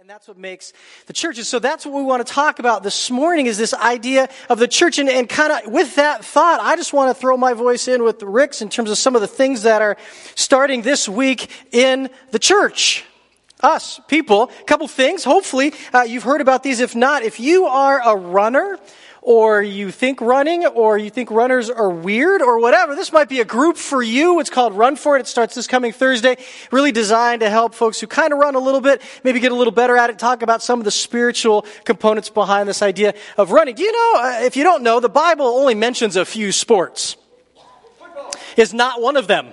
And that's what makes the churches so that's what we want to talk about this morning is this idea of the church. And, and kind of with that thought, I just want to throw my voice in with Rick's in terms of some of the things that are starting this week in the church. Us, people, a couple things. Hopefully, uh, you've heard about these. If not, if you are a runner, or you think running, or you think runners are weird, or whatever, this might be a group for you. It's called Run For It. It starts this coming Thursday. Really designed to help folks who kind of run a little bit, maybe get a little better at it, talk about some of the spiritual components behind this idea of running. Do you know, uh, if you don't know, the Bible only mentions a few sports. Is not one of them.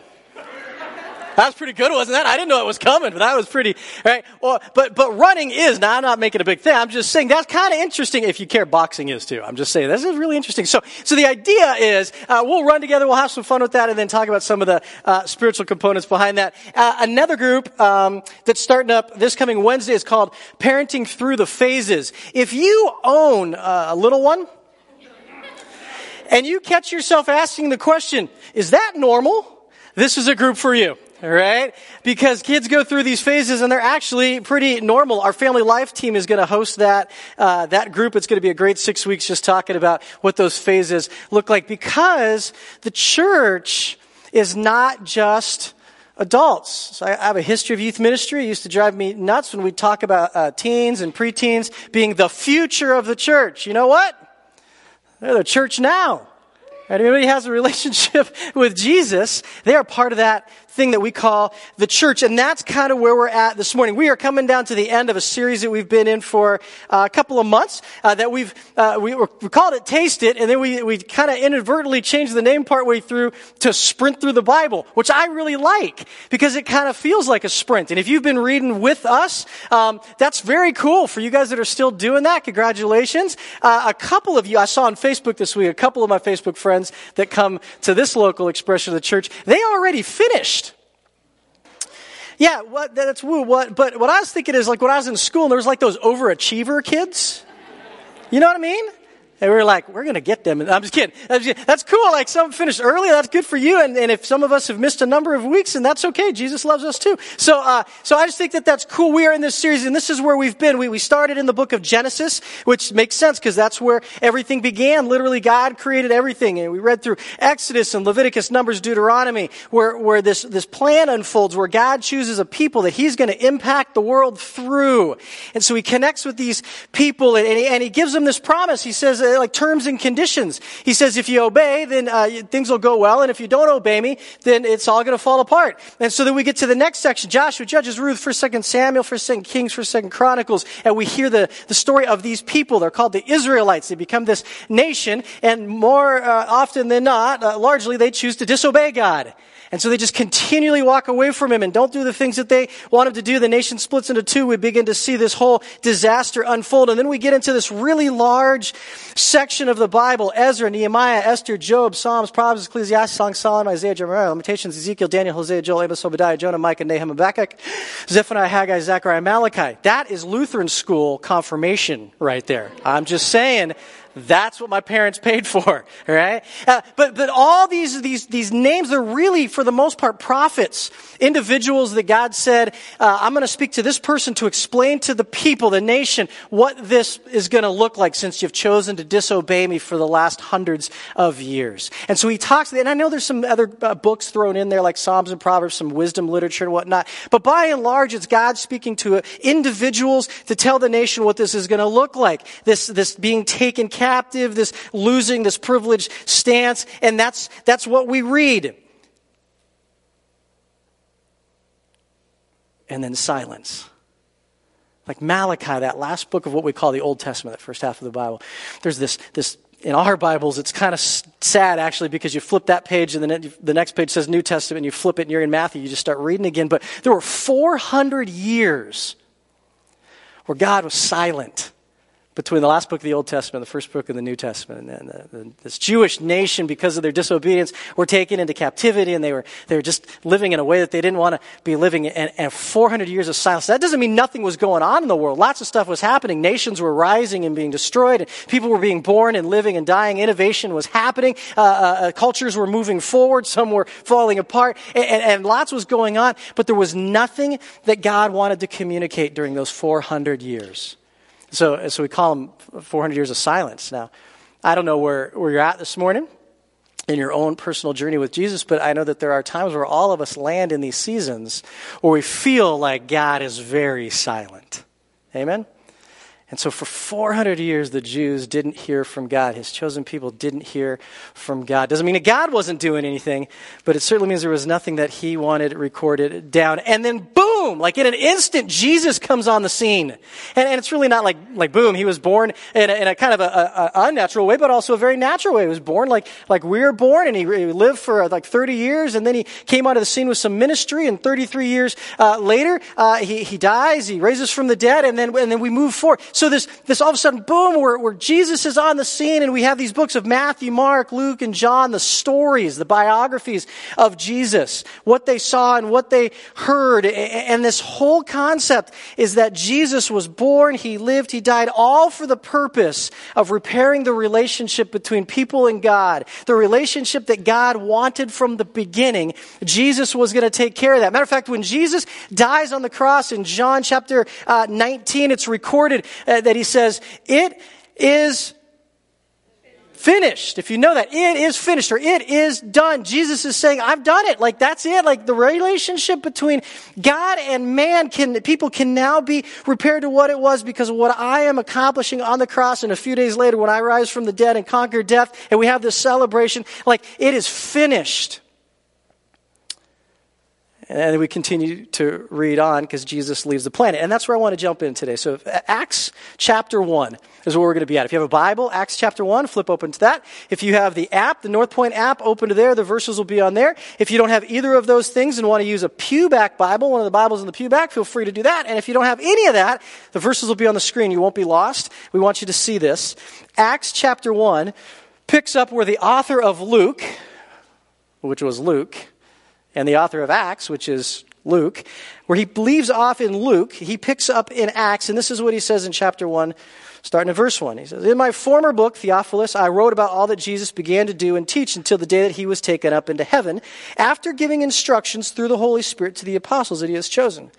That was pretty good, wasn't that? I didn't know it was coming, but that was pretty, right? Well, but, but running is, now I'm not making a big thing. I'm just saying that's kind of interesting if you care boxing is too. I'm just saying this is really interesting. So, so the idea is, uh, we'll run together, we'll have some fun with that, and then talk about some of the uh, spiritual components behind that. Uh, another group um, that's starting up this coming Wednesday is called Parenting Through the Phases. If you own a little one, and you catch yourself asking the question, is that normal? This is a group for you right? Because kids go through these phases and they're actually pretty normal. Our family life team is going to host that, uh, that group. It's going to be a great six weeks just talking about what those phases look like because the church is not just adults. So I have a history of youth ministry. It used to drive me nuts when we talk about uh, teens and preteens being the future of the church. You know what? They're the church now. Anybody has a relationship with Jesus, they are part of that thing that we call the church. And that's kind of where we're at this morning. We are coming down to the end of a series that we've been in for uh, a couple of months, uh, that we've, uh, we, we, called it Taste It, and then we, we kind of inadvertently changed the name partway through to Sprint Through the Bible, which I really like because it kind of feels like a sprint. And if you've been reading with us, um, that's very cool for you guys that are still doing that. Congratulations. Uh, a couple of you, I saw on Facebook this week, a couple of my Facebook friends that come to this local expression of the church, they already finished yeah, what, that's woo. What, but what I was thinking is like when I was in school, and there was like those overachiever kids. You know what I mean? And we were like, we're going to get them. And I'm just kidding. That's cool. Like some finished early. That's good for you. And, and if some of us have missed a number of weeks, and that's okay. Jesus loves us too. So, uh, so I just think that that's cool. We are in this series, and this is where we've been. We, we started in the book of Genesis, which makes sense because that's where everything began. Literally, God created everything. And we read through Exodus and Leviticus, Numbers, Deuteronomy, where, where this, this plan unfolds, where God chooses a people that He's going to impact the world through. And so He connects with these people, and, and, he, and He gives them this promise. He says, uh, like terms and conditions. He says, if you obey, then uh, things will go well, and if you don't obey me, then it's all going to fall apart. And so then we get to the next section: Joshua, Judges, Ruth, First, Second Samuel, First, Second Kings, First, Second Chronicles, and we hear the the story of these people. They're called the Israelites. They become this nation, and more uh, often than not, uh, largely they choose to disobey God. And so they just continually walk away from him and don't do the things that they want him to do. The nation splits into two. We begin to see this whole disaster unfold. And then we get into this really large section of the Bible Ezra, Nehemiah, Esther, Job, Psalms, Proverbs, Ecclesiastes, Song, Solomon, Isaiah, Jeremiah, Lamentations, Ezekiel, Daniel, Hosea, Joel, Amos, Obadiah, Jonah, Micah, Nahum, Habakkuk, Zephaniah, Haggai, Zechariah, Malachi. That is Lutheran school confirmation right there. I'm just saying that's what my parents paid for, right? Uh, but, but all these, these, these names, they're really, for the most part, prophets, individuals that God said, uh, I'm going to speak to this person to explain to the people, the nation, what this is going to look like since you've chosen to disobey me for the last hundreds of years. And so he talks, and I know there's some other uh, books thrown in there, like Psalms and Proverbs, some wisdom literature and whatnot. But by and large, it's God speaking to individuals to tell the nation what this is going to look like. This, this being taken care captive, this losing this privileged stance, and that's, that's what we read. And then silence. Like Malachi, that last book of what we call the Old Testament, that first half of the Bible. There's this, this in our Bibles, it's kind of sad actually because you flip that page and then the next page says New Testament and you flip it and you're in Matthew, you just start reading again. But there were 400 years where God was silent between the last book of the Old Testament and the first book of the New Testament. And this Jewish nation, because of their disobedience, were taken into captivity and they were, they were just living in a way that they didn't want to be living. And, and 400 years of silence. That doesn't mean nothing was going on in the world. Lots of stuff was happening. Nations were rising and being destroyed. And people were being born and living and dying. Innovation was happening. Uh, uh, uh cultures were moving forward. Some were falling apart. And, and, and lots was going on. But there was nothing that God wanted to communicate during those 400 years. So, so we call them 400 years of silence. Now, I don't know where, where you're at this morning in your own personal journey with Jesus, but I know that there are times where all of us land in these seasons where we feel like God is very silent. Amen? And so for 400 years, the Jews didn't hear from God. His chosen people didn't hear from God. Doesn't mean that God wasn't doing anything, but it certainly means there was nothing that he wanted recorded down. And then boom, like in an instant, Jesus comes on the scene. And, and it's really not like, like boom, he was born in a, in a kind of a, a, unnatural way, but also a very natural way. He was born like, like we were born and he, he lived for like 30 years and then he came onto the scene with some ministry and 33 years uh, later, uh, he, he dies, he raises from the dead and then, and then we move forward. So this, this all of a sudden, boom, where, where Jesus is on the scene and we have these books of Matthew, Mark, Luke, and John, the stories, the biographies of Jesus, what they saw and what they heard. And this whole concept is that Jesus was born, he lived, he died, all for the purpose of repairing the relationship between people and God. The relationship that God wanted from the beginning. Jesus was going to take care of that. Matter of fact, when Jesus dies on the cross in John chapter uh, 19, it's recorded uh, that he says, It is finished. If you know that, it is finished or it is done. Jesus is saying, I've done it. Like that's it. Like the relationship between God and man can, people can now be repaired to what it was because of what I am accomplishing on the cross. And a few days later, when I rise from the dead and conquer death and we have this celebration, like it is finished. And we continue to read on because Jesus leaves the planet. And that's where I want to jump in today. So, Acts chapter 1 is where we're going to be at. If you have a Bible, Acts chapter 1, flip open to that. If you have the app, the Northpointe app, open to there. The verses will be on there. If you don't have either of those things and want to use a pewback Bible, one of the Bibles in the pewback, feel free to do that. And if you don't have any of that, the verses will be on the screen. You won't be lost. We want you to see this. Acts chapter 1 picks up where the author of Luke, which was Luke, and the author of Acts, which is Luke, where he leaves off in Luke, he picks up in Acts, and this is what he says in chapter 1, starting in verse 1. He says, In my former book, Theophilus, I wrote about all that Jesus began to do and teach until the day that he was taken up into heaven, after giving instructions through the Holy Spirit to the apostles that he has chosen.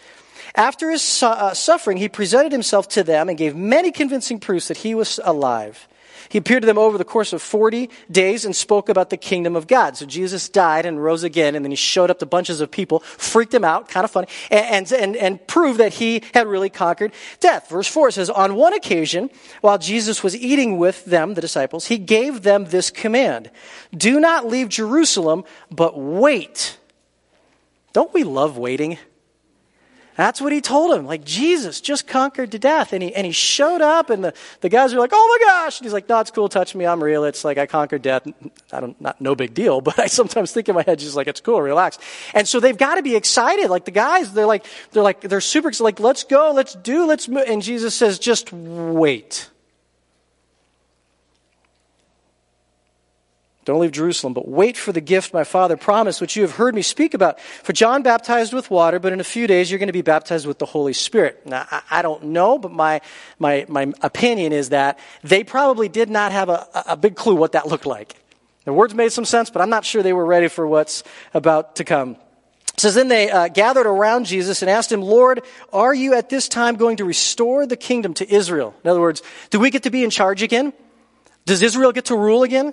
After his su- uh, suffering, he presented himself to them and gave many convincing proofs that he was alive. He appeared to them over the course of 40 days and spoke about the kingdom of God. So Jesus died and rose again, and then he showed up to bunches of people, freaked them out, kind of funny, and, and, and proved that he had really conquered death. Verse 4 says, On one occasion, while Jesus was eating with them, the disciples, he gave them this command Do not leave Jerusalem, but wait. Don't we love waiting? That's what he told him. Like, Jesus just conquered to death. And he, and he showed up, and the, the guys are like, oh my gosh. And he's like, no, it's cool. Touch me. I'm real. It's like I conquered death. I don't, not, no big deal, but I sometimes think in my head, just like, it's cool. Relax. And so they've got to be excited. Like, the guys, they're like, they're like, they're super excited. Like, let's go. Let's do. Let's move. And Jesus says, just wait. Don't leave Jerusalem, but wait for the gift my Father promised, which you have heard me speak about. For John baptized with water, but in a few days you're going to be baptized with the Holy Spirit. Now, I don't know, but my, my, my opinion is that they probably did not have a, a big clue what that looked like. The words made some sense, but I'm not sure they were ready for what's about to come. It says, Then they uh, gathered around Jesus and asked him, Lord, are you at this time going to restore the kingdom to Israel? In other words, do we get to be in charge again? Does Israel get to rule again?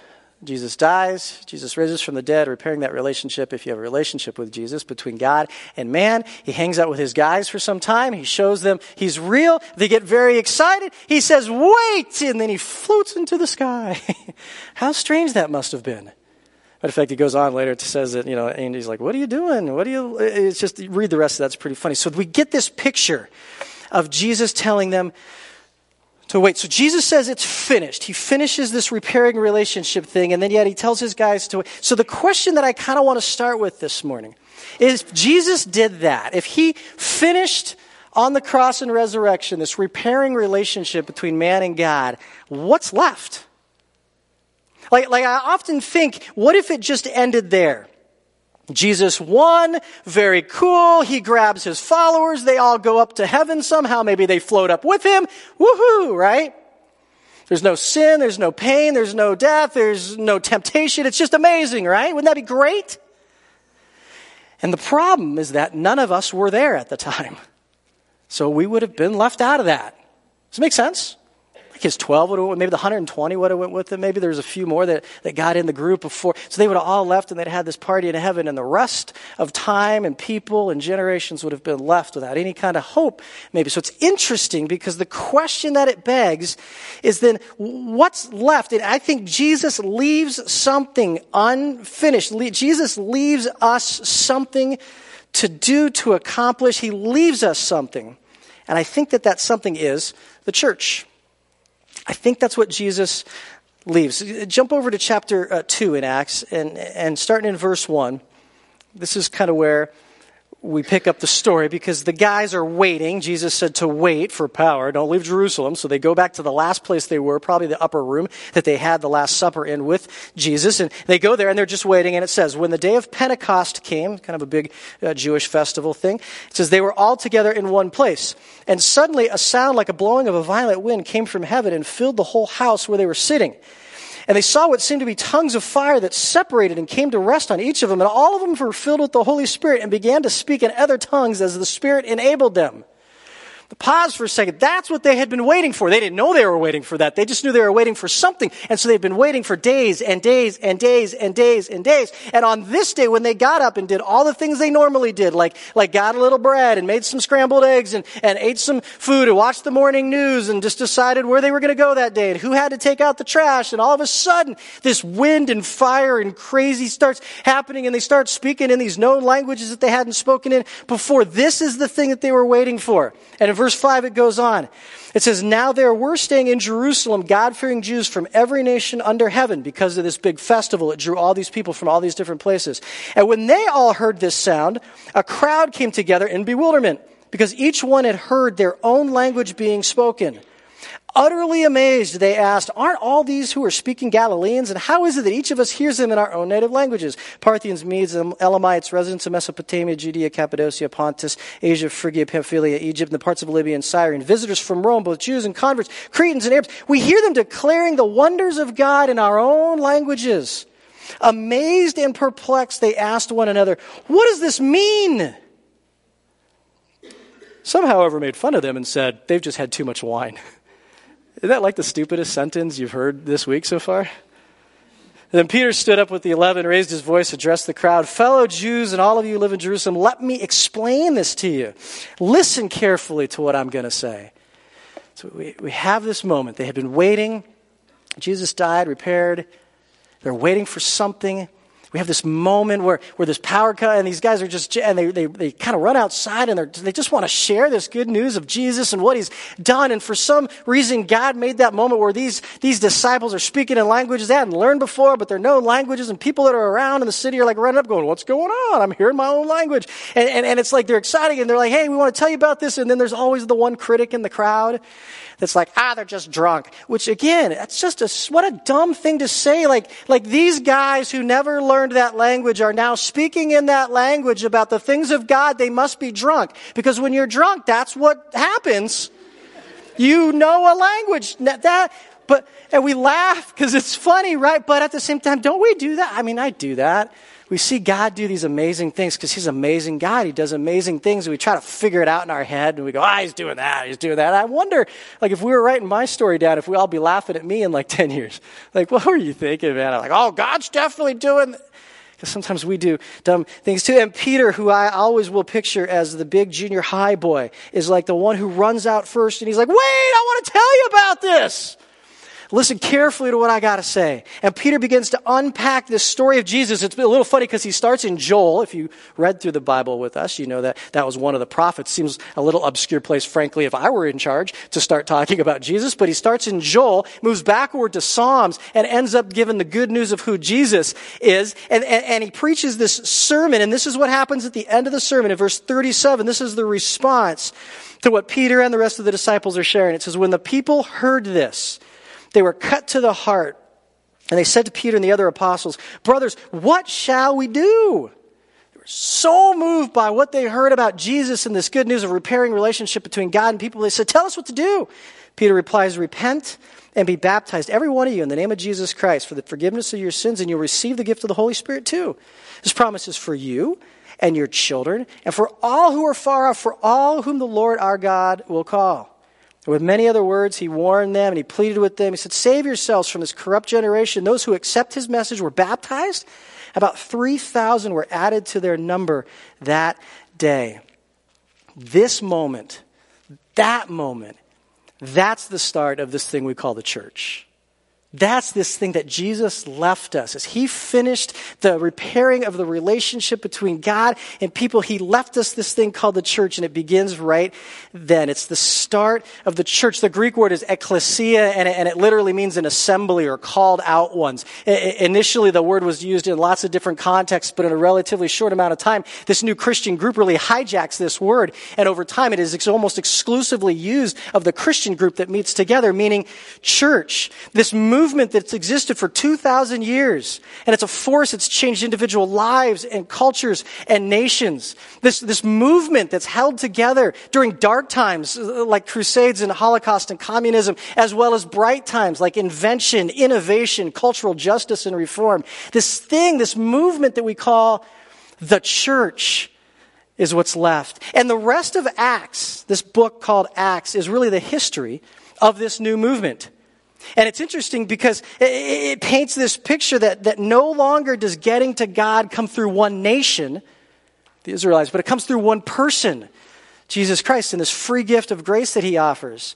Jesus dies, Jesus raises from the dead, repairing that relationship if you have a relationship with Jesus between God and man. He hangs out with his guys for some time. He shows them he's real. They get very excited. He says, wait! And then he floats into the sky. How strange that must have been. Matter of fact, he goes on later to says that, you know, and he's like, what are you doing? What are you, it's just, read the rest of that's pretty funny. So we get this picture of Jesus telling them to wait. So Jesus says it's finished. He finishes this repairing relationship thing, and then yet he tells his guys to. So the question that I kind of want to start with this morning is Jesus did that. If he finished on the cross and resurrection, this repairing relationship between man and God, what's left? Like, like I often think, what if it just ended there? Jesus won, very cool. He grabs his followers. They all go up to heaven somehow. Maybe they float up with him. Woohoo, right? There's no sin, there's no pain, there's no death, there's no temptation. It's just amazing, right? Wouldn't that be great? And the problem is that none of us were there at the time. So we would have been left out of that. Does it make sense? His 12 would have, maybe the 120 would have went with him. Maybe there's a few more that, that got in the group before. So they would have all left and they'd had this party in heaven and the rest of time and people and generations would have been left without any kind of hope, maybe. So it's interesting because the question that it begs is then what's left? And I think Jesus leaves something unfinished. Jesus leaves us something to do, to accomplish. He leaves us something. And I think that that something is the church. I think that's what Jesus leaves. Jump over to chapter uh, 2 in Acts and, and starting in verse 1. This is kind of where we pick up the story because the guys are waiting. Jesus said to wait for power. Don't leave Jerusalem. So they go back to the last place they were, probably the upper room that they had the Last Supper in with Jesus. And they go there and they're just waiting. And it says, when the day of Pentecost came, kind of a big uh, Jewish festival thing, it says they were all together in one place. And suddenly a sound like a blowing of a violent wind came from heaven and filled the whole house where they were sitting. And they saw what seemed to be tongues of fire that separated and came to rest on each of them. And all of them were filled with the Holy Spirit and began to speak in other tongues as the Spirit enabled them. Pause for a second. That's what they had been waiting for. They didn't know they were waiting for that. They just knew they were waiting for something. And so they've been waiting for days and days and days and days and days. And on this day, when they got up and did all the things they normally did, like, like got a little bread and made some scrambled eggs and, and ate some food and watched the morning news and just decided where they were going to go that day and who had to take out the trash. And all of a sudden, this wind and fire and crazy starts happening and they start speaking in these known languages that they hadn't spoken in before. This is the thing that they were waiting for. And in verse 5, it goes on. It says, Now there were staying in Jerusalem God fearing Jews from every nation under heaven because of this big festival. It drew all these people from all these different places. And when they all heard this sound, a crowd came together in bewilderment because each one had heard their own language being spoken. Utterly amazed, they asked, Aren't all these who are speaking Galileans? And how is it that each of us hears them in our own native languages? Parthians, Medes, Elamites, residents of Mesopotamia, Judea, Cappadocia, Pontus, Asia, Phrygia, Pamphylia, Egypt, and the parts of Libya and Cyrene, visitors from Rome, both Jews and converts, Cretans and Arabs. We hear them declaring the wonders of God in our own languages. Amazed and perplexed, they asked one another, What does this mean? Some, however, made fun of them and said, They've just had too much wine. Isn't that like the stupidest sentence you've heard this week so far? Then Peter stood up with the eleven, raised his voice, addressed the crowd. Fellow Jews and all of you live in Jerusalem, let me explain this to you. Listen carefully to what I'm going to say. So we, we have this moment. They had been waiting. Jesus died, repaired. They're waiting for something we have this moment where, where this power cut and these guys are just, and they, they, they kind of run outside and they they just want to share this good news of Jesus and what he's done. And for some reason, God made that moment where these, these disciples are speaking in languages they hadn't learned before, but they're known languages and people that are around in the city are like running up going, what's going on? I'm hearing my own language. And, and, and it's like they're excited and they're like, hey, we want to tell you about this. And then there's always the one critic in the crowd that's like, ah, they're just drunk. Which again, that's just a, what a dumb thing to say. Like, like these guys who never learned that language are now speaking in that language about the things of God. They must be drunk. Because when you're drunk, that's what happens. You know a language. That, but, and we laugh because it's funny, right? But at the same time, don't we do that? I mean, I do that we see God do these amazing things because He's an amazing God. He does amazing things. And we try to figure it out in our head and we go, ah, He's doing that. He's doing that. I wonder, like, if we were writing my story down, if we all be laughing at me in like 10 years. Like, what were you thinking, man? I'm like, oh, God's definitely doing. Because sometimes we do dumb things too. And Peter, who I always will picture as the big junior high boy, is like the one who runs out first and he's like, wait, I want to tell you about this. Listen carefully to what I got to say. And Peter begins to unpack this story of Jesus. It's a little funny because he starts in Joel. If you read through the Bible with us, you know that that was one of the prophets. Seems a little obscure place, frankly, if I were in charge to start talking about Jesus. But he starts in Joel, moves backward to Psalms, and ends up giving the good news of who Jesus is. And, and, and he preaches this sermon. And this is what happens at the end of the sermon in verse 37. This is the response to what Peter and the rest of the disciples are sharing. It says, When the people heard this, they were cut to the heart. And they said to Peter and the other apostles, Brothers, what shall we do? They were so moved by what they heard about Jesus and this good news of repairing relationship between God and people. They said, Tell us what to do. Peter replies, Repent and be baptized, every one of you, in the name of Jesus Christ for the forgiveness of your sins, and you'll receive the gift of the Holy Spirit too. This promise is for you and your children, and for all who are far off, for all whom the Lord our God will call. With many other words, he warned them and he pleaded with them. He said, Save yourselves from this corrupt generation. Those who accept his message were baptized. About 3,000 were added to their number that day. This moment, that moment, that's the start of this thing we call the church. That's this thing that Jesus left us. As he finished the repairing of the relationship between God and people, he left us this thing called the church, and it begins right then. It's the start of the church. The Greek word is ecclesia, and it, and it literally means an assembly or called out ones. Initially, the word was used in lots of different contexts, but in a relatively short amount of time, this new Christian group really hijacks this word, and over time, it is almost exclusively used of the Christian group that meets together, meaning church. This movement that's existed for 2,000 years. And it's a force that's changed individual lives and cultures and nations. This, this movement that's held together during dark times, uh, uh, like crusades and Holocaust and communism, as well as bright times like invention, innovation, cultural justice and reform. This thing, this movement that we call the church is what's left. And the rest of Acts, this book called Acts, is really the history of this new movement. And it's interesting because it, paints this picture that, that no longer does getting to God come through one nation, the Israelites, but it comes through one person, Jesus Christ, and this free gift of grace that he offers.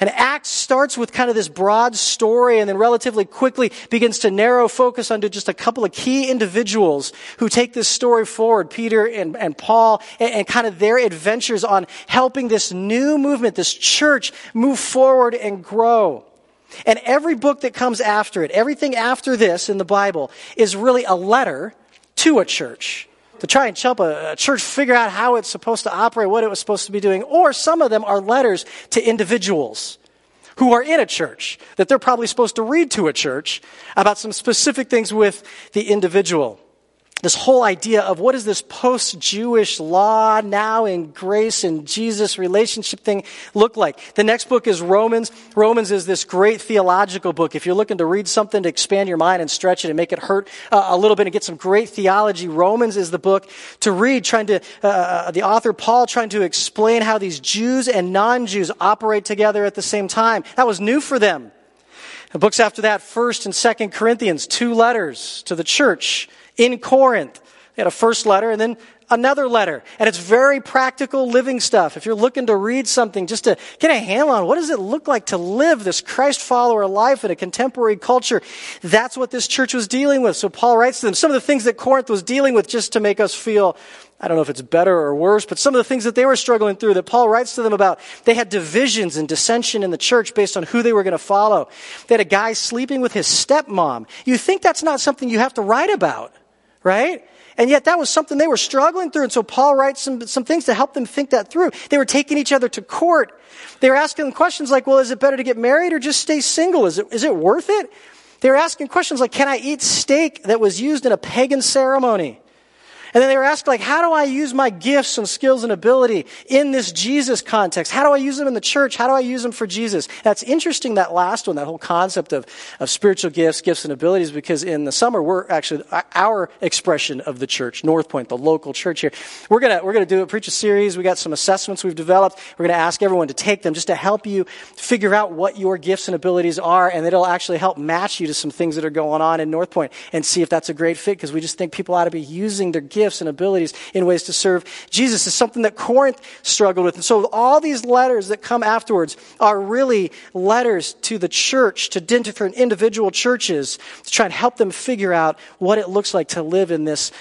And Acts starts with kind of this broad story and then relatively quickly begins to narrow focus onto just a couple of key individuals who take this story forward, Peter and, and Paul, and, and kind of their adventures on helping this new movement, this church, move forward and grow. And every book that comes after it, everything after this in the Bible, is really a letter to a church to try and help a, a, church figure out how it's supposed to operate, what it was supposed to be doing. Or some of them are letters to individuals who are in a church that they're probably supposed to read to a church about some specific things with the individual this whole idea of what is this post Jewish law now in grace and Jesus relationship thing look like. The next book is Romans. Romans is this great theological book. If you're looking to read something to expand your mind and stretch it and make it hurt uh, a little bit and get some great theology, Romans is the book to read, trying to, uh, uh the author Paul trying to explain how these Jews and non-Jews operate together at the same time. That was new for them. The books after that, 1st and 2nd Corinthians, two letters to the church in Corinth. They had a first letter and then another letter. And it's very practical living stuff. If you're looking to read something just to get a handle on what does it look like to live this Christ follower life in a contemporary culture, that's what this church was dealing with. So Paul writes to them some of the things that Corinth was dealing with just to make us feel I don't know if it's better or worse, but some of the things that they were struggling through that Paul writes to them about, they had divisions and dissension in the church based on who they were going to follow. They had a guy sleeping with his stepmom. You think that's not something you have to write about right? And yet that was something they were struggling through. And so Paul writes some, some things to help them think that through. They were taking each other to court. They were asking them questions like, well, is it better to get married or just stay single? Is it, is it worth it? They were asking questions like, can I eat steak that was used in a pagan ceremony? And then they were asked, like, how do I use my gifts and skills and ability in this Jesus context? How do I use them in the church? How do I use them for Jesus? That's interesting, that last one, that whole concept of, of spiritual gifts, gifts and abilities, because in the summer, we're actually, our expression of the church, Northpointe, the local church here, we're gonna, we're gonna do a preach a series. We got some assessments we've developed. We're gonna ask everyone to take them just to help you figure out what your gifts and abilities are, and it'll actually help match you to some things that are going on in Northpointe and see if that's a great fit, because we just think people ought to be using their gifts gifts and abilities in ways to serve Jesus is something that Corinth struggled with. And so all these letters that come afterwards are really letters to the church, to different individual churches, to try and help them figure out what it looks like to live in this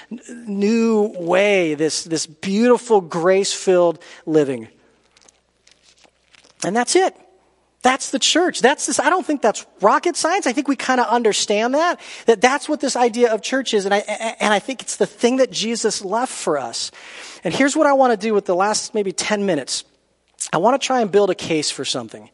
new way, this, this beautiful, grace filled living. And that's it. That's the church. That's this. I don't think that's rocket science. I think we kind of understand that, that that's what this idea of church is. And I, and I think it's the thing that Jesus left for us. And here's what I want to do with the last maybe 10 minutes. I want to try and build a case for something.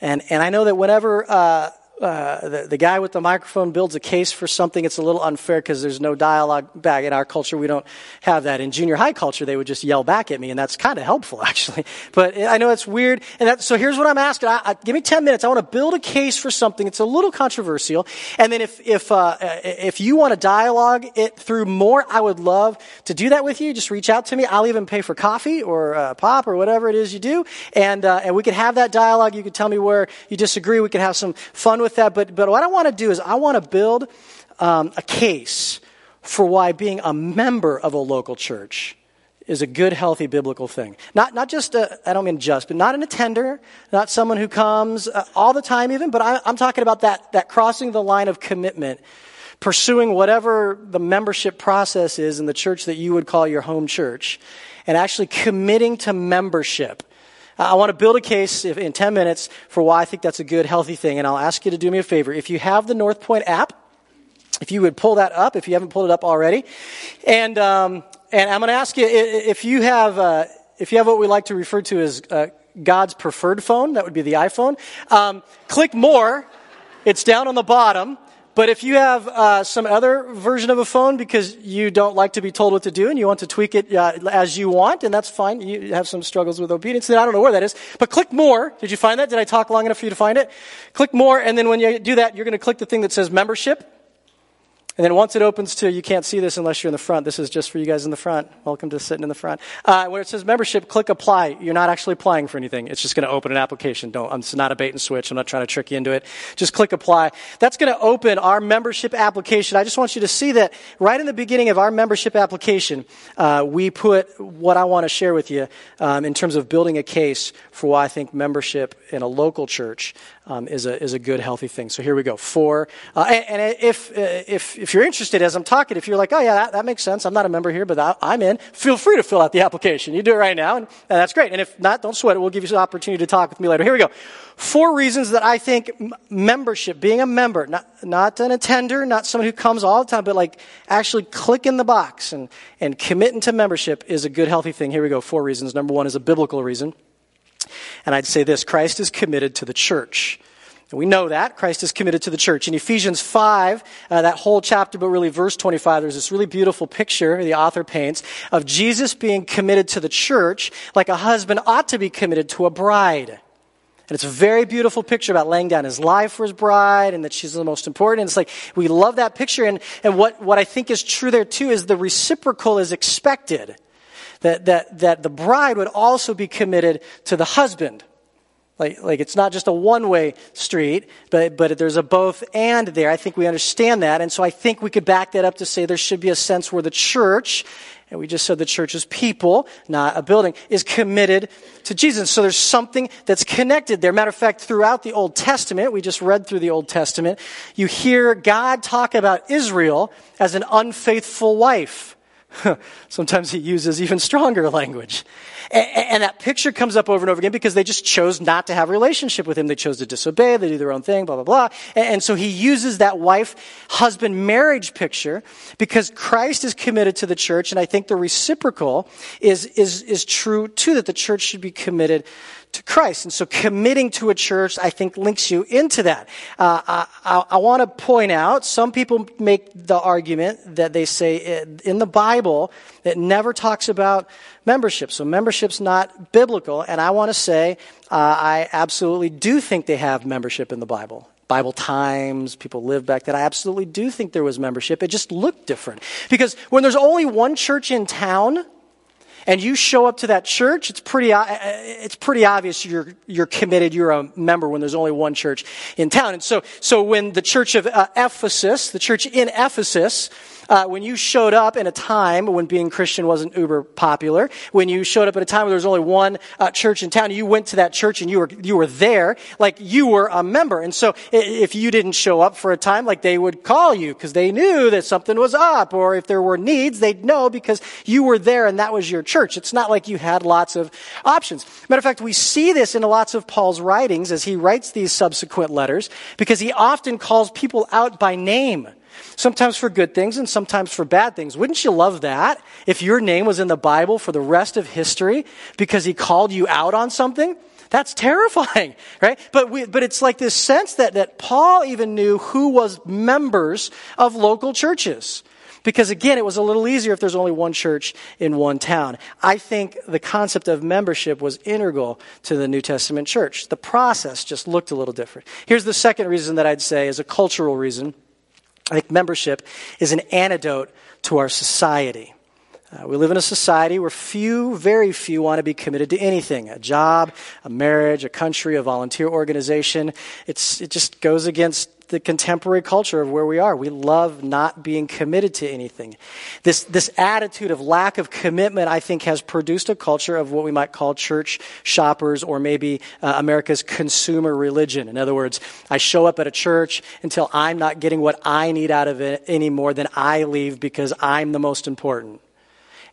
And, and I know that whenever, uh, uh, the, the guy with the microphone builds a case for something, it's a little unfair because there's no dialogue back. In our culture, we don't have that. In junior high culture, they would just yell back at me, and that's kind of helpful, actually. But I know it's weird. And that, so here's what I'm asking. I, I, give me 10 minutes. I want to build a case for something. It's a little controversial. And then if, if, uh, if you want to dialogue it through more, I would love to do that with you. Just reach out to me. I'll even pay for coffee or uh, pop or whatever it is you do. And, uh, and we could have that dialogue. You could tell me where you disagree. We could have some fun with that. But, but what I want to do is I want to build um, a case for why being a member of a local church is a good, healthy biblical thing. Not, not just, I don't mean just, but not an attender, not someone who comes uh, all the time even, but I, I'm talking about that, that crossing the line of commitment, pursuing whatever the membership process is in the church that you would call your home church, and actually committing to membership I want to build a case in 10 minutes for why I think that's a good, healthy thing. And I'll ask you to do me a favor. If you have the Northpointe app, if you would pull that up, if you haven't pulled it up already. And, um, and I'm going to ask you if you have, uh, if you have what we like to refer to as uh, God's preferred phone, that would be the iPhone, um, click more. It's down on the bottom. But if you have uh, some other version of a phone because you don't like to be told what to do and you want to tweak it uh, as you want, and that's fine. You have some struggles with obedience, then I don't know where that is. But click more. Did you find that? Did I talk long enough for you to find it? Click more, and then when you do that, you're going to click the thing that says membership. And then once it opens to, you can't see this unless you're in the front. This is just for you guys in the front. Welcome to sitting in the front. Uh, where it says membership, click apply. You're not actually applying for anything. It's just going to open an application. Don't, it's not a bait and switch. I'm not trying to trick you into it. Just click apply. That's going to open our membership application. I just want you to see that right in the beginning of our membership application, uh, we put what I want to share with you um, in terms of building a case for why I think membership in a local church um, is, a, is a good, healthy thing. So here we go. Four. Uh, and, and, if, uh, if, if you're interested as I'm talking, if you're like, oh, yeah, that, that makes sense. I'm not a member here, but I, am in, feel free to fill out the application. You do it right now, and, and that's great. And if not, don't sweat it. We'll give you an opportunity to talk with me later. Here we go. Four reasons that I think membership, being a member, not, not an attender, not someone who comes all the time, but like actually click in the box and, and committing to membership is a good, healthy thing. Here we go. Four reasons. Number one is a biblical reason. And I'd say this Christ is committed to the church. We know that. Christ is committed to the church. In Ephesians 5, uh, that whole chapter, but really verse 25, there's this really beautiful picture the author paints of Jesus being committed to the church like a husband ought to be committed to a bride. And it's a very beautiful picture about laying down his life for his bride and that she's the most important. And it's like, we love that picture. And, and what, what I think is true there too is the reciprocal is expected that, that, that the bride would also be committed to the husband. Like, like it's not just a one way street, but, but there's a both and there. I think we understand that. And so I think we could back that up to say there should be a sense where the church, and we just said the church is people, not a building, is committed to Jesus. So there's something that's connected there. Matter of fact, throughout the Old Testament, we just read through the Old Testament, you hear God talk about Israel as an unfaithful wife. Sometimes he uses even stronger language. And, and, that picture comes up over and over again because they just chose not to have a relationship with him. They chose to disobey, they do their own thing, blah, blah, blah. And, and so he uses that wife husband marriage picture because Christ is committed to the church. And I think the reciprocal is, is, is true too, that the church should be committed to Christ. And so committing to a church, I think, links you into that. Uh, I, I, want to point out, some people make the argument that they say in the Bible, it never talks about membership. So membership's not biblical. And I want to say, uh, I absolutely do think they have membership in the Bible. Bible times, people lived back then. I absolutely do think there was membership. It just looked different. Because when there's only one church in town, and you show up to that church, it's pretty, uh, uh, it's pretty obvious you're, you're committed, you're a member when there's only one church in town. And so, so when the church of uh, Ephesus, the church in Ephesus, uh, when you showed up in a time when being Christian wasn't uber popular, when you showed up at a time where there was only one uh, church in town, you went to that church and you were you were there, like you were a member. And so if you didn't show up for a time, like they would call you because they knew that something was up, or if there were needs, they'd know because you were there and that was your church. It's not like you had lots of options. Matter of fact, we see this in lots of Paul's writings as he writes these subsequent letters because he often calls people out by name. Sometimes for good things and sometimes for bad things. Wouldn't you love that if your name was in the Bible for the rest of history because he called you out on something? That's terrifying, right? But we, but it's like this sense that, that Paul even knew who was members of local churches. Because again, it was a little easier if there's only one church in one town. I think the concept of membership was integral to the New Testament church. The process just looked a little different. Here's the second reason that I'd say is a cultural reason. I think membership is an antidote to our society. Uh, we live in a society where few, very few, want to be committed to anything a job, a marriage, a country, a volunteer organization. It's, it just goes against the contemporary culture of where we are. We love not being committed to anything. This, this attitude of lack of commitment, I think, has produced a culture of what we might call church shoppers or maybe uh, America's consumer religion. In other words, I show up at a church until I'm not getting what I need out of it anymore, then I leave because I'm the most important.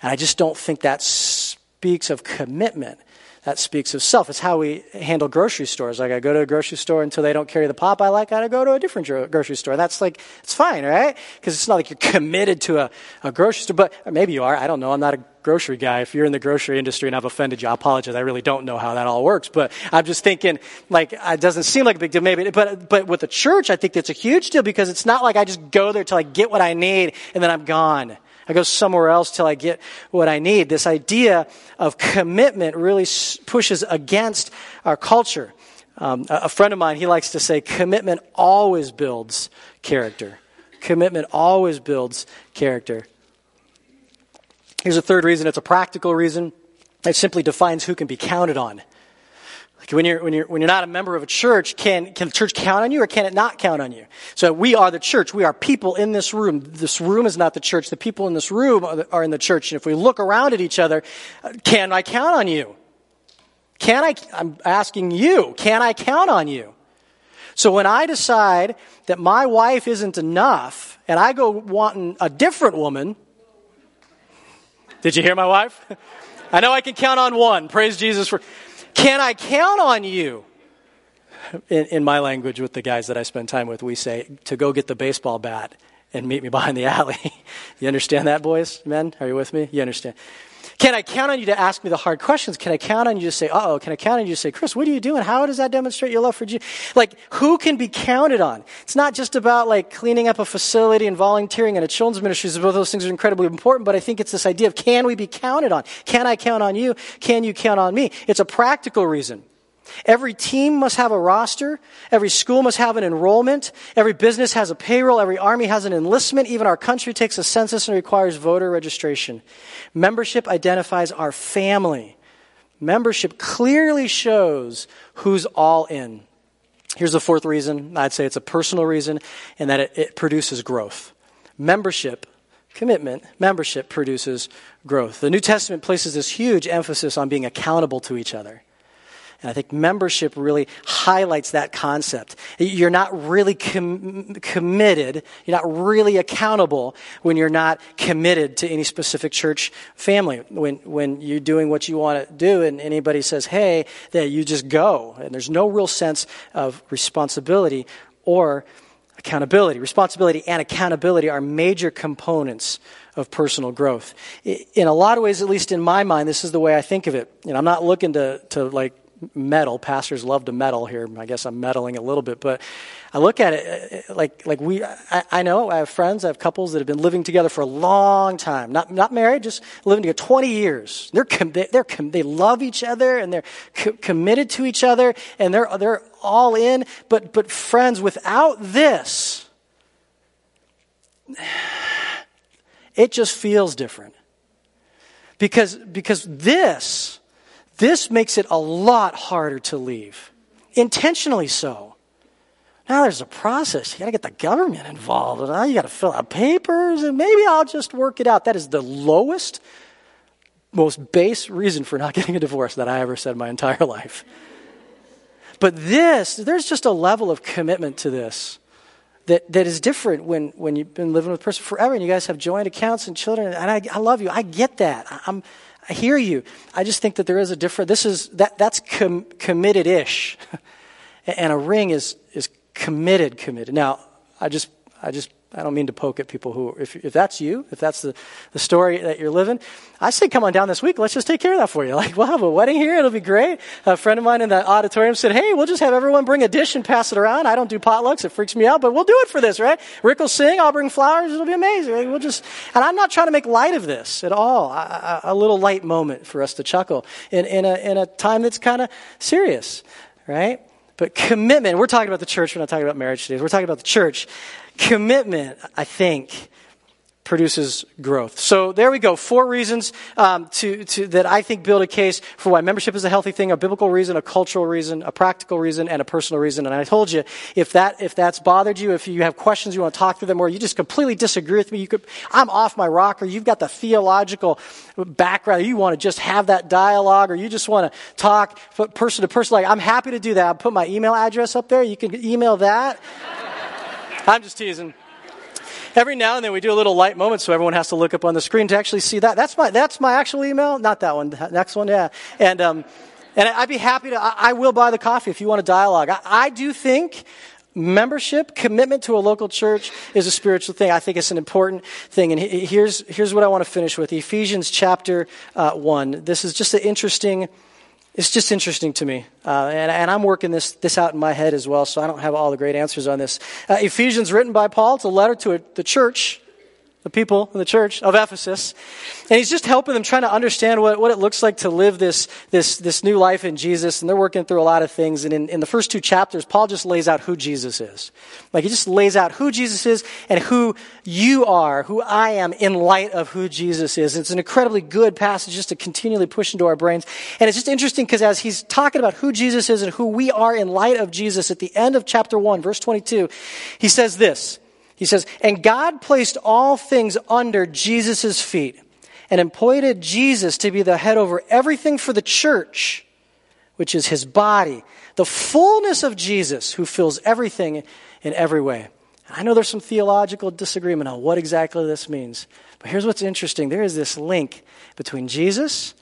And I just don't think that speaks of commitment that speaks of self. It's how we handle grocery stores. Like I go to a grocery store until they don't carry the pop I like, I go to a different grocery store. That's like, it's fine, right? Because it's not like you're committed to a, a grocery store, but maybe you are. I don't know. I'm not a grocery guy. If you're in the grocery industry and I've offended you, I apologize. I really don't know how that all works, but I'm just thinking, like, it doesn't seem like a big deal. Maybe, but, but with the church, I think that's a huge deal because it's not like I just go there till I get what I need and then I'm gone. I go somewhere else till I get what I need. This idea of commitment really pushes against our culture. Um, a friend of mine, he likes to say, commitment always builds character. Commitment always builds character. Here's a third reason it's a practical reason. It simply defines who can be counted on. Like when you're, when you're, when you're not a member of a church, can, can the church count on you or can it not count on you? So we are the church. We are people in this room. This room is not the church. The people in this room are, the, are in the church. And if we look around at each other, uh, can I count on you? Can I, I'm asking you, can I count on you? So when I decide that my wife isn't enough and I go wanting a different woman, did you hear my wife? I know I can count on one. Praise Jesus for, can I count on you? In, in, my language, with the guys that I spend time with, we say to go get the baseball bat and meet me behind the alley. you understand that, boys, men? Are you with me? You understand? Can I count on you to ask me the hard questions? Can I count on you to say, oh, can I count on you to say, Chris, what are you doing? How does that demonstrate your love for Jesus? Like, who can be counted on? It's not just about like cleaning up a facility and volunteering in a children's ministry. Both those things are incredibly important, but I think it's this idea of can we be counted on? Can I count on you? Can you count on me? It's a practical reason. Every team must have a roster. Every school must have an enrollment. Every business has a payroll. Every army has an enlistment. Even our country takes a census and requires voter registration. Membership identifies our family. Membership clearly shows who's all in. Here's the fourth reason. I'd say it's a personal reason, and that it, it produces growth. Membership commitment, membership produces growth. The New Testament places this huge emphasis on being accountable to each other. And I think membership really highlights that concept. You're not really com- committed, you're not really accountable when you're not committed to any specific church family. When, when you're doing what you want to do and anybody says, hey, that you just go. And there's no real sense of responsibility or accountability. Responsibility and accountability are major components of personal growth. In a lot of ways, at least in my mind, this is the way I think of it. And I'm not looking to, to like meddle. Pastors love to meddle here. I guess I'm meddling a little bit, but I look at it uh, like like we. I, I, know I have friends, I have couples that have been living together for a long time, not not married, just living together 20 years. They're com- they're com- they love each other and they're co- committed to each other and they're they're all in. But but friends, without this, it just feels different Because, because this, this makes it a lot harder to leave. Intentionally so. Now there's a process. You got to get the government involved. Now you got to fill out papers, and maybe I'll just work it out. That is the lowest, most base reason for not getting a divorce that I ever said my entire life. But this, there's just a level of commitment to this that, that is different when, when you've been living with a person forever and you guys have joint accounts and children. And I, I love you. I get that. I'm, I hear you. I just think that there is a different, this is, that, that's com, committed ish. and a ring is, is committed, committed. Now, I just, I just I don't mean to poke at people who, if, if that's you, if that's the, the story that you're living, I say come on down this week. Let's just take care of that for you. Like, we'll have a wedding here. It'll be great. A friend of mine in the auditorium said, hey, we'll just have everyone bring a dish and pass it around. I don't do potlucks. It freaks me out, but we'll do it for this, right? Rick will sing. I'll bring flowers. It'll be amazing. We'll just, and I'm not trying to make light of this at all. A, a little light moment for us to chuckle in, in, a, in a time that's kind of serious, right? But commitment, we're talking about the church, we're not talking about marriage today. We're talking about the church commitment, I think, produces growth. So there we go. Four reasons um, to, to, that I think build a case for why membership is a healthy thing: a biblical reason, a cultural reason, a practical reason, and a personal reason. And I told you, if that if that's bothered you, if you have questions, you want to talk through them, or you just completely disagree with me, you could. I'm off my rocker. You've got the theological background. You want to just have that dialogue, or you just want to talk person to person. Like I'm happy to do that. I'll put my email address up there. You can email that. I'm just teasing. Every now and then we do a little light moment so everyone has to look up on the screen to actually see that. That's my, that's my actual email. Not that one. The next one, yeah. And, um, and I'd be happy to, I, I, will buy the coffee if you want a dialogue. I, I do think membership, commitment to a local church is a spiritual thing. I think it's an important thing. And here's, here's what I want to finish with Ephesians chapter uh, 1. This is just an interesting it's just interesting to me. Uh, and, and, I'm working this, this out in my head as well, so I don't have all the great answers on this. Uh, Ephesians, written by Paul, it's a letter to a, the church the people in the church of Ephesus. And he's just helping them trying to understand what, what it looks like to live this, this, this new life in Jesus. And they're working through a lot of things. And in, in the first two chapters, Paul just lays out who Jesus is. Like he just lays out who Jesus is and who you are, who I am in light of who Jesus is. And it's an incredibly good passage just to continually push into our brains. And it's just interesting because as he's talking about who Jesus is and who we are in light of Jesus at the end of chapter 1, verse 22, he says this. He says, And God placed all things under Jesus' feet and appointed Jesus to be the head over everything for the church, which is his body, the fullness of Jesus who fills everything in every way. I know there's some theological disagreement on what exactly this means, but here's what's interesting there is this link between Jesus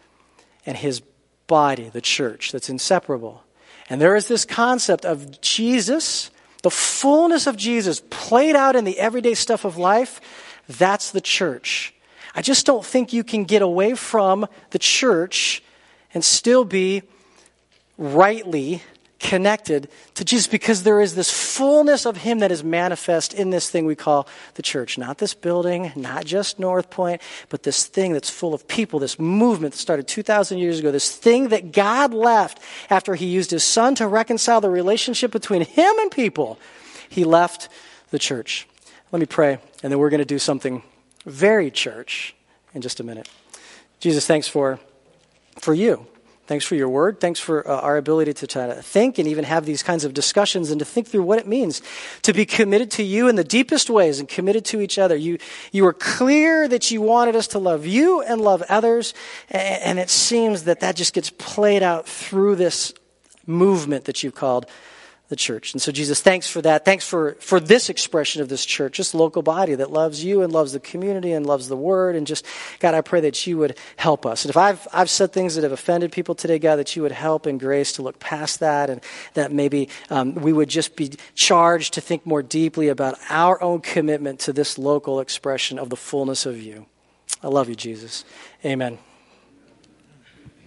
and his body, the church, that's inseparable. And there is this concept of Jesus the fullness of Jesus played out in the everyday stuff of life, that's the church. I just don't think you can get away from the church and still be rightly connected to Jesus because there is this fullness of Him that is manifest in this thing we call the church. Not this building, not just Northpointe, but this thing that's full of people, this movement that started 2,000 years ago, this thing that God left after He used His Son to reconcile the relationship between Him and people. He left the church. Let me pray, and then we're going to do something very church in just a minute. Jesus, thanks for, for you. Thanks for your word. Thanks for uh, our ability to try to think and even have these kinds of discussions and to think through what it means to be committed to you in the deepest ways and committed to each other. You, you were clear that you wanted us to love you and love others, and, and it seems that that just gets played out through this movement that you've called the church. And so, Jesus, thanks for that. Thanks for, for this expression of this church, this local body that loves you and loves the community and loves the word. And just, God, I pray that you would help us. And if I've, I've said things that have offended people today, God, that you would help in grace to look past that and that maybe um, we would just be charged to think more deeply about our own commitment to this local expression of the fullness of you. I love you, Jesus. Amen.